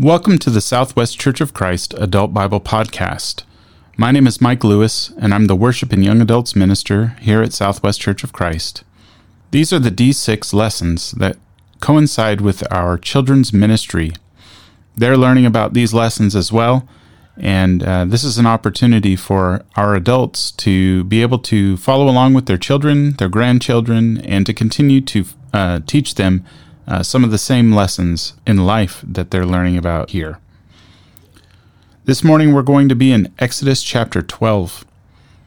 Welcome to the Southwest Church of Christ Adult Bible Podcast. My name is Mike Lewis, and I'm the Worship and Young Adults Minister here at Southwest Church of Christ. These are the D6 lessons that coincide with our children's ministry. They're learning about these lessons as well, and uh, this is an opportunity for our adults to be able to follow along with their children, their grandchildren, and to continue to uh, teach them uh, some of the same lessons in life that they're learning about here. This morning we're going to be in Exodus chapter 12.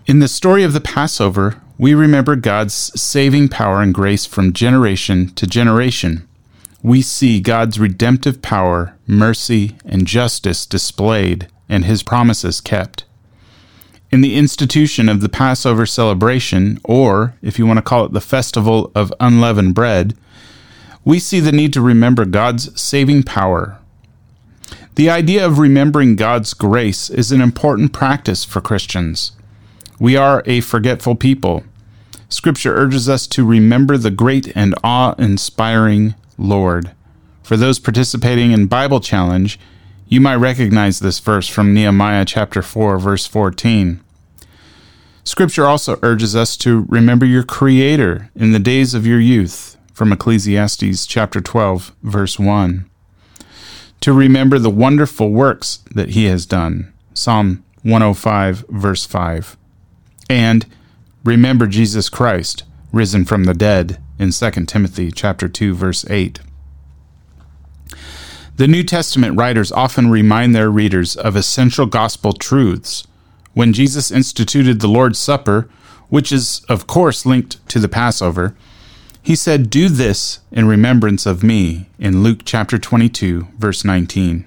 In the story of the Passover, we remember God's saving power and grace from generation to generation. We see God's redemptive power, mercy, and justice displayed and his promises kept. In the institution of the Passover celebration, or if you want to call it the festival of unleavened bread, we see the need to remember God's saving power. The idea of remembering God's grace is an important practice for Christians. We are a forgetful people. Scripture urges us to remember the great and awe inspiring Lord. For those participating in Bible Challenge, you might recognize this verse from Nehemiah chapter 4 verse 14. Scripture also urges us to remember your creator in the days of your youth from Ecclesiastes chapter 12 verse 1. To remember the wonderful works that he has done. Psalm 105 verse 5. And remember Jesus Christ risen from the dead in 2 Timothy chapter 2 verse 8. The New Testament writers often remind their readers of essential gospel truths. When Jesus instituted the Lord's Supper, which is of course linked to the Passover, he said, Do this in remembrance of me in Luke chapter 22, verse 19.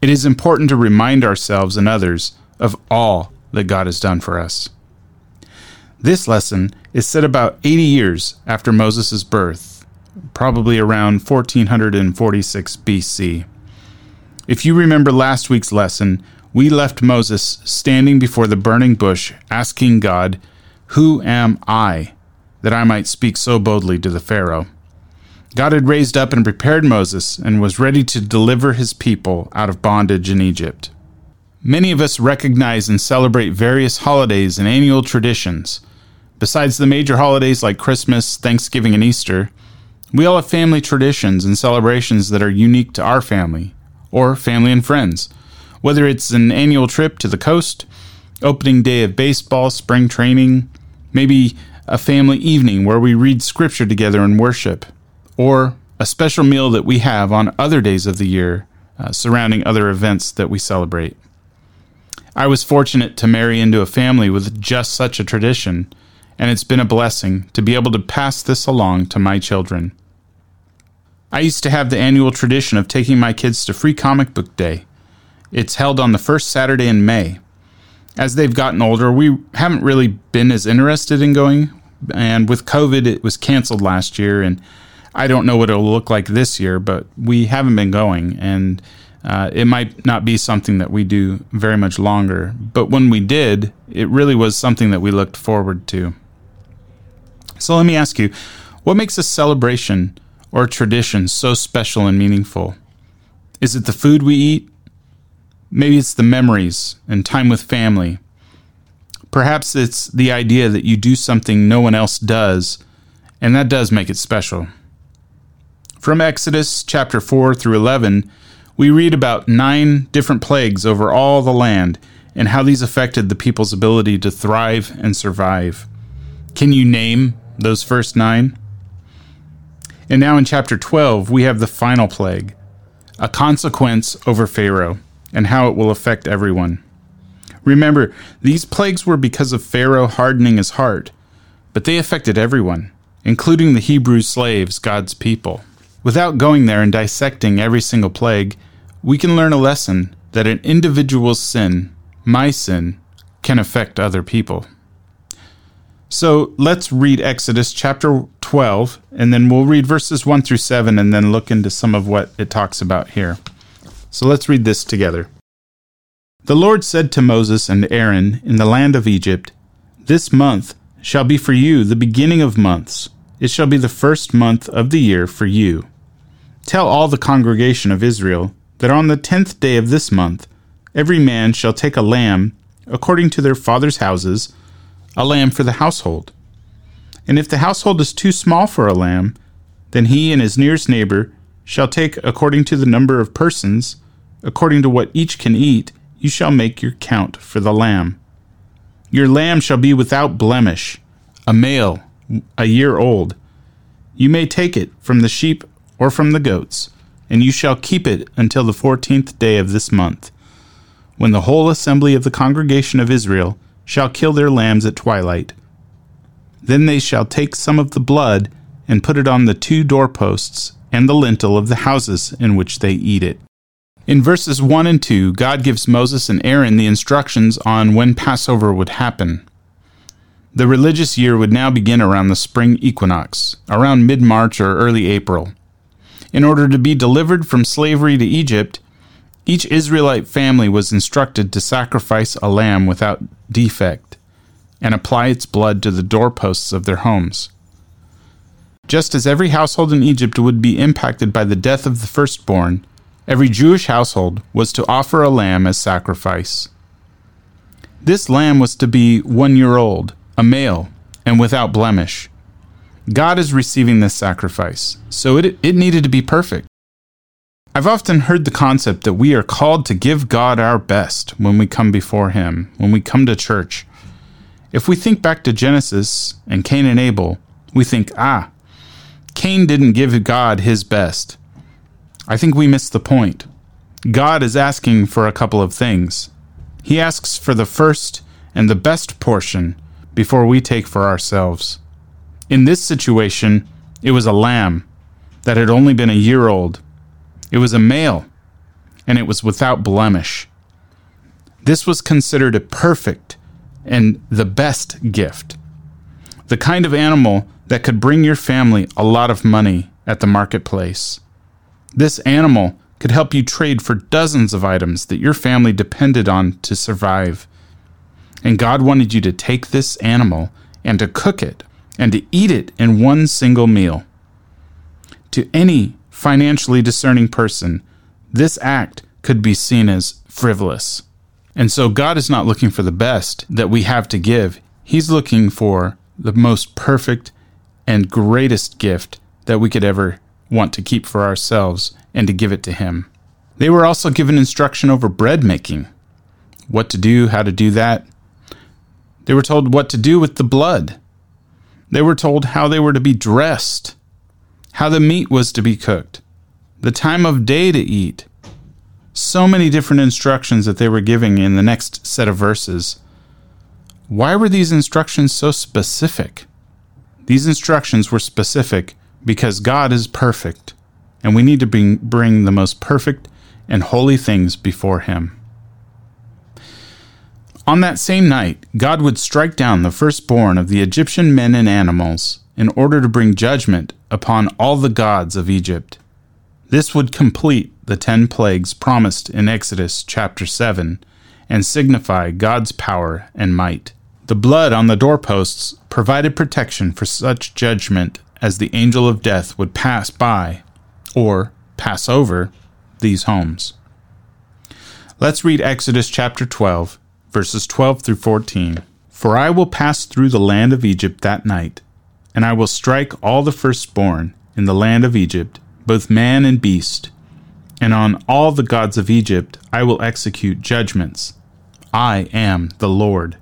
It is important to remind ourselves and others of all that God has done for us. This lesson is set about 80 years after Moses' birth, probably around 1446 BC. If you remember last week's lesson, we left Moses standing before the burning bush asking God, Who am I? That I might speak so boldly to the Pharaoh. God had raised up and prepared Moses and was ready to deliver his people out of bondage in Egypt. Many of us recognize and celebrate various holidays and annual traditions. Besides the major holidays like Christmas, Thanksgiving, and Easter, we all have family traditions and celebrations that are unique to our family, or family and friends. Whether it's an annual trip to the coast, opening day of baseball, spring training, maybe a family evening where we read scripture together and worship, or a special meal that we have on other days of the year uh, surrounding other events that we celebrate. I was fortunate to marry into a family with just such a tradition, and it's been a blessing to be able to pass this along to my children. I used to have the annual tradition of taking my kids to Free Comic Book Day. It's held on the first Saturday in May as they've gotten older, we haven't really been as interested in going. And with COVID, it was canceled last year, and I don't know what it'll look like this year, but we haven't been going, and uh, it might not be something that we do very much longer. But when we did, it really was something that we looked forward to. So let me ask you what makes a celebration or tradition so special and meaningful? Is it the food we eat? Maybe it's the memories and time with family. Perhaps it's the idea that you do something no one else does, and that does make it special. From Exodus chapter 4 through 11, we read about nine different plagues over all the land and how these affected the people's ability to thrive and survive. Can you name those first nine? And now in chapter 12, we have the final plague a consequence over Pharaoh and how it will affect everyone. Remember, these plagues were because of Pharaoh hardening his heart, but they affected everyone, including the Hebrew slaves, God's people. Without going there and dissecting every single plague, we can learn a lesson that an individual's sin, my sin, can affect other people. So let's read Exodus chapter 12, and then we'll read verses 1 through 7 and then look into some of what it talks about here. So let's read this together. The Lord said to Moses and Aaron in the land of Egypt, This month shall be for you the beginning of months. It shall be the first month of the year for you. Tell all the congregation of Israel that on the tenth day of this month every man shall take a lamb according to their father's houses, a lamb for the household. And if the household is too small for a lamb, then he and his nearest neighbor shall take according to the number of persons, according to what each can eat, you shall make your count for the lamb. Your lamb shall be without blemish, a male, a year old. You may take it from the sheep or from the goats, and you shall keep it until the fourteenth day of this month, when the whole assembly of the congregation of Israel shall kill their lambs at twilight. Then they shall take some of the blood and put it on the two doorposts and the lintel of the houses in which they eat it. In verses 1 and 2, God gives Moses and Aaron the instructions on when Passover would happen. The religious year would now begin around the spring equinox, around mid March or early April. In order to be delivered from slavery to Egypt, each Israelite family was instructed to sacrifice a lamb without defect and apply its blood to the doorposts of their homes. Just as every household in Egypt would be impacted by the death of the firstborn, every Jewish household was to offer a lamb as sacrifice. This lamb was to be one year old, a male, and without blemish. God is receiving this sacrifice, so it, it needed to be perfect. I've often heard the concept that we are called to give God our best when we come before Him, when we come to church. If we think back to Genesis and Cain and Abel, we think, ah, Cain didn't give God his best. I think we miss the point. God is asking for a couple of things. He asks for the first and the best portion before we take for ourselves. In this situation, it was a lamb that had only been a year old. It was a male, and it was without blemish. This was considered a perfect and the best gift. The kind of animal that could bring your family a lot of money at the marketplace. This animal could help you trade for dozens of items that your family depended on to survive. And God wanted you to take this animal and to cook it and to eat it in one single meal. To any financially discerning person, this act could be seen as frivolous. And so God is not looking for the best that we have to give. He's looking for the most perfect and greatest gift that we could ever want to keep for ourselves and to give it to Him. They were also given instruction over bread making what to do, how to do that. They were told what to do with the blood. They were told how they were to be dressed, how the meat was to be cooked, the time of day to eat. So many different instructions that they were giving in the next set of verses. Why were these instructions so specific? These instructions were specific because God is perfect, and we need to bring, the most perfect and holy things before Him. On that same night, God would strike down the firstborn of the Egyptian men and animals in order to bring judgment upon all the gods of Egypt. This would complete the ten plagues promised in Exodus chapter 7 and signify God's power and might. The blood on the doorposts provided protection for such judgment as the angel of death would pass by or pass over these homes. Let's read Exodus chapter 12, verses 12 through 14. For I will pass through the land of Egypt that night, and I will strike all the firstborn in the land of Egypt, both man and beast, and on all the gods of Egypt I will execute judgments. I am the Lord.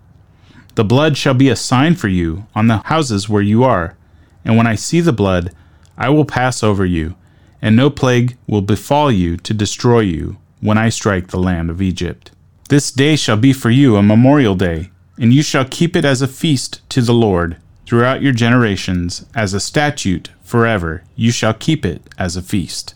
The blood shall be a sign for you on the houses where you are, and when I see the blood, I will pass over you, and no plague will befall you to destroy you when I strike the land of Egypt. This day shall be for you a memorial day, and you shall keep it as a feast to the Lord throughout your generations, as a statute forever. You shall keep it as a feast.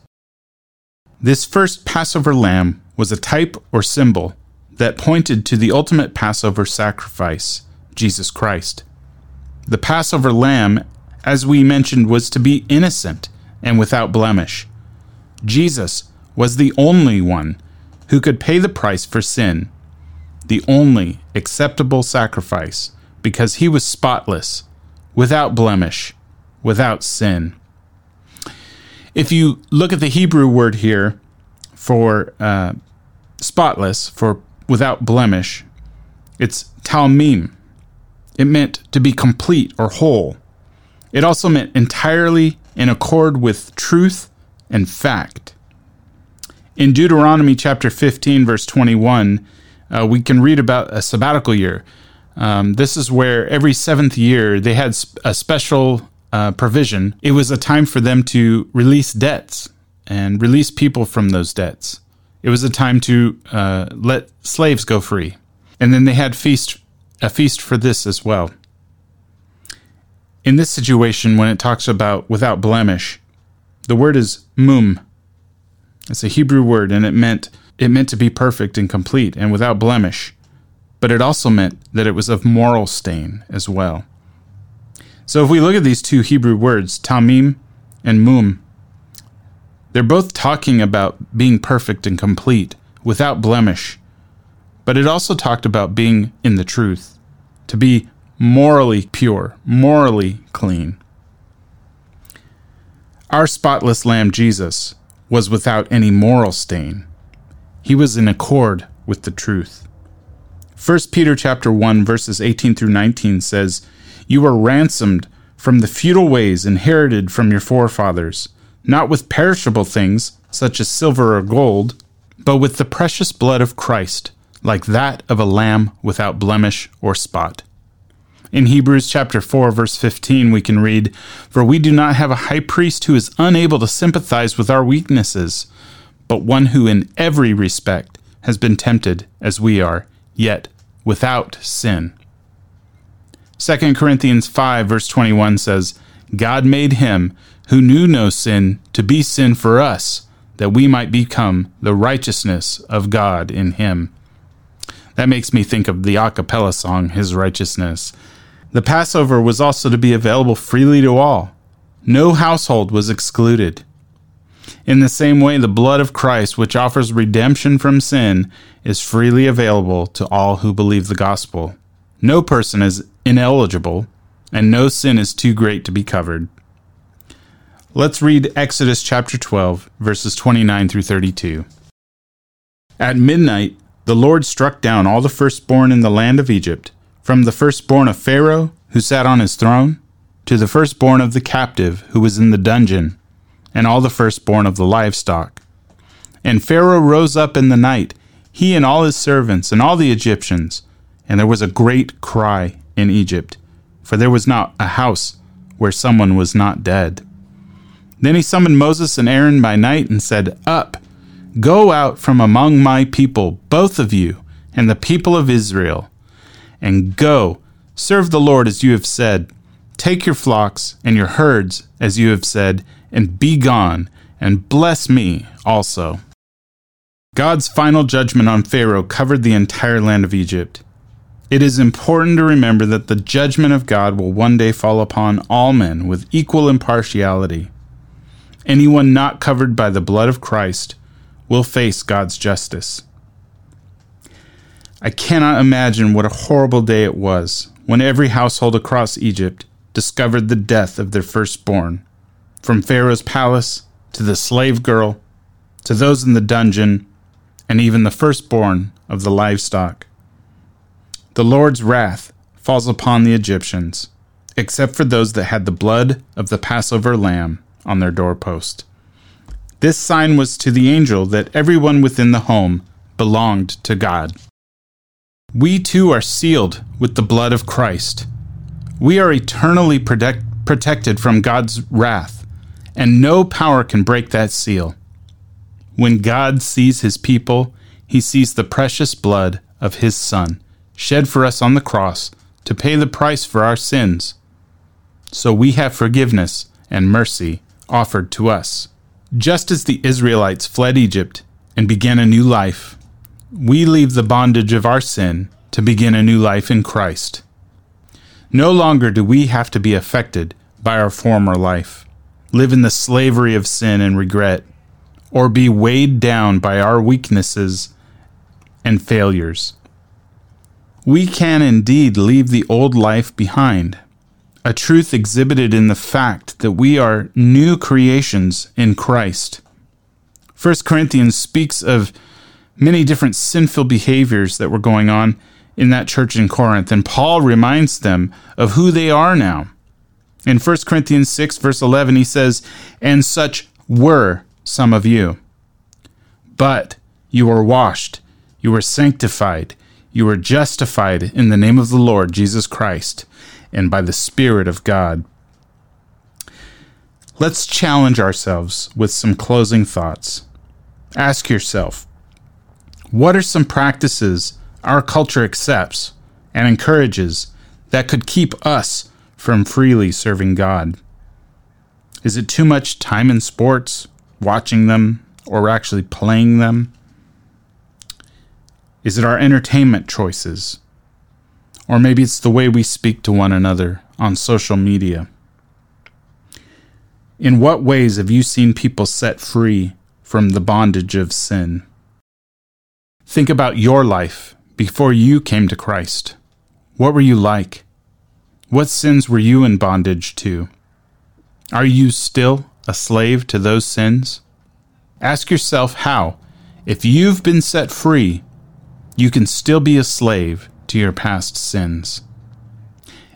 This first Passover lamb was a type or symbol that pointed to the ultimate Passover sacrifice Jesus Christ. The Passover lamb, as we mentioned, was to be innocent and without blemish. Jesus was the only one who could pay the price for sin, the only acceptable sacrifice, because he was spotless, without blemish, without sin. If you look at the Hebrew word here for uh, spotless, for without blemish, it's tamim. It meant to be complete or whole. It also meant entirely in accord with truth and fact. In Deuteronomy chapter 15, verse 21, uh, we can read about a sabbatical year. Um, this is where every seventh year they had a special uh, provision. It was a time for them to release debts and release people from those debts. It was a time to uh, let slaves go free. And then they had feast a feast for this as well. In this situation, when it talks about without blemish, the word is mum. It's a Hebrew word, and it meant it meant to be perfect and complete and without blemish. But it also meant that it was of moral stain as well. So if we look at these two Hebrew words, tamim and mum, they're both talking about being perfect and complete, without blemish. But it also talked about being in the truth, to be morally pure, morally clean. Our spotless Lamb Jesus was without any moral stain. He was in accord with the truth. 1 Peter chapter 1 verses 18 through 19 says, "You were ransomed from the futile ways inherited from your forefathers, not with perishable things such as silver or gold, but with the precious blood of Christ, like that of a lamb without blemish or spot." In Hebrews chapter 4 verse 15 we can read, "For we do not have a high priest who is unable to sympathize with our weaknesses, but one who in every respect has been tempted as we are, yet without sin." 2 Corinthians 5 verse 21 says, "God made him who knew no sin to be sin for us, that we might become the righteousness of God in him." That makes me think of the a cappella song, His Righteousness. The Passover was also to be available freely to all. No household was excluded. In the same way, the blood of Christ, which offers redemption from sin, is freely available to all who believe the gospel. No person is ineligible, and no sin is too great to be covered. Let's read Exodus chapter 12, verses 29 through 32. At midnight, the Lord struck down all the firstborn in the land of Egypt from the firstborn of Pharaoh, who sat on his throne, to the firstborn of the captive who was in the dungeon, and all the firstborn of the livestock. And Pharaoh rose up in the night, he and all his servants, and all the Egyptians, and there was a great cry in Egypt, for there was not a house where someone was not dead. Then he summoned Moses and Aaron by night and said, Up, go out from among my people, both of you, and the people of Israel and go, serve the Lord as you have said. Take your flocks and your herds as you have said, and be gone, and bless me also. God's final judgment on Pharaoh covered the entire land of Egypt. It is important to remember that the judgment of God will one day fall upon all men with equal impartiality. Anyone not covered by the blood of Christ will face God's justice. I cannot imagine what a horrible day it was when every household across Egypt discovered the death of their firstborn, from Pharaoh's palace to the slave girl to those in the dungeon, and even the firstborn of the livestock. The Lord's wrath falls upon the Egyptians, except for those that had the blood of the Passover lamb on their doorpost. This sign was to the angel that everyone within the home belonged to God. We too are sealed with the blood of Christ. We are eternally protect, protected from God's wrath, and no power can break that seal. When God sees his people, he sees the precious blood of his Son, shed for us on the cross to pay the price for our sins. So we have forgiveness and mercy offered to us. Just as the Israelites fled Egypt and began a new life, we leave the bondage of our sin to begin a new life in Christ. No longer do we have to be affected by our former life, live in the slavery of sin and regret, or be weighed down by our weaknesses and failures. We can indeed leave the old life behind. a truth exhibited in the fact that we are new creations in Christ. 1 Corinthians speaks of many different sinful behaviors that were going on in that church in Corinth, and Paul reminds them of who they are now. In 1 Corinthians 6, verse 11, he says, And such were some of you. But you were washed, you were sanctified, you were justified in the name of the Lord Jesus Christ and by the Spirit of God. Let's challenge ourselves with some closing thoughts. Ask yourself what are some practices our culture accepts and encourages that could keep us from freely serving God? Is it too much time in sports, watching them, or actually playing them? Is it our entertainment choices? Or maybe it's the way we speak to one another on social media. In what ways have you seen people set free from the bondage of sin? Think about your life before you came to Christ. What were you like? What sins were you in bondage to? Are you still a slave to those sins? Ask yourself how, if you've been set free, you can still be a slave to your past sins.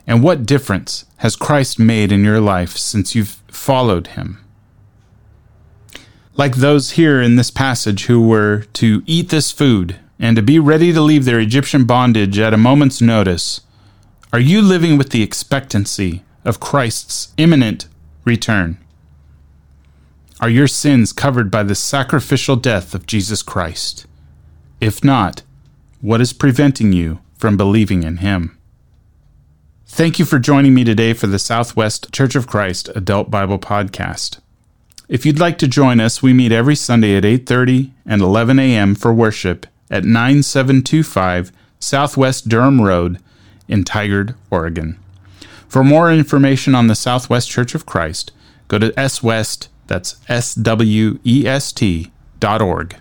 And what difference has Christ made in your life since you've followed him? Like those here in this passage who were to eat this food and to be ready to leave their Egyptian bondage at a moment's notice, are you living with the expectancy of Christ's imminent return? Are your sins covered by the sacrificial death of Jesus Christ? If not, what is preventing you from believing in Him? Thank you for joining me today for the Southwest Church of Christ Adult Bible Podcast. If you'd like to join us, we meet every Sunday at 8:30 and 11 a.m. for worship at 9725 Southwest Durham Road in Tigard, Oregon. For more information on the Southwest Church of Christ, go to swest, that's S W E S T dot org.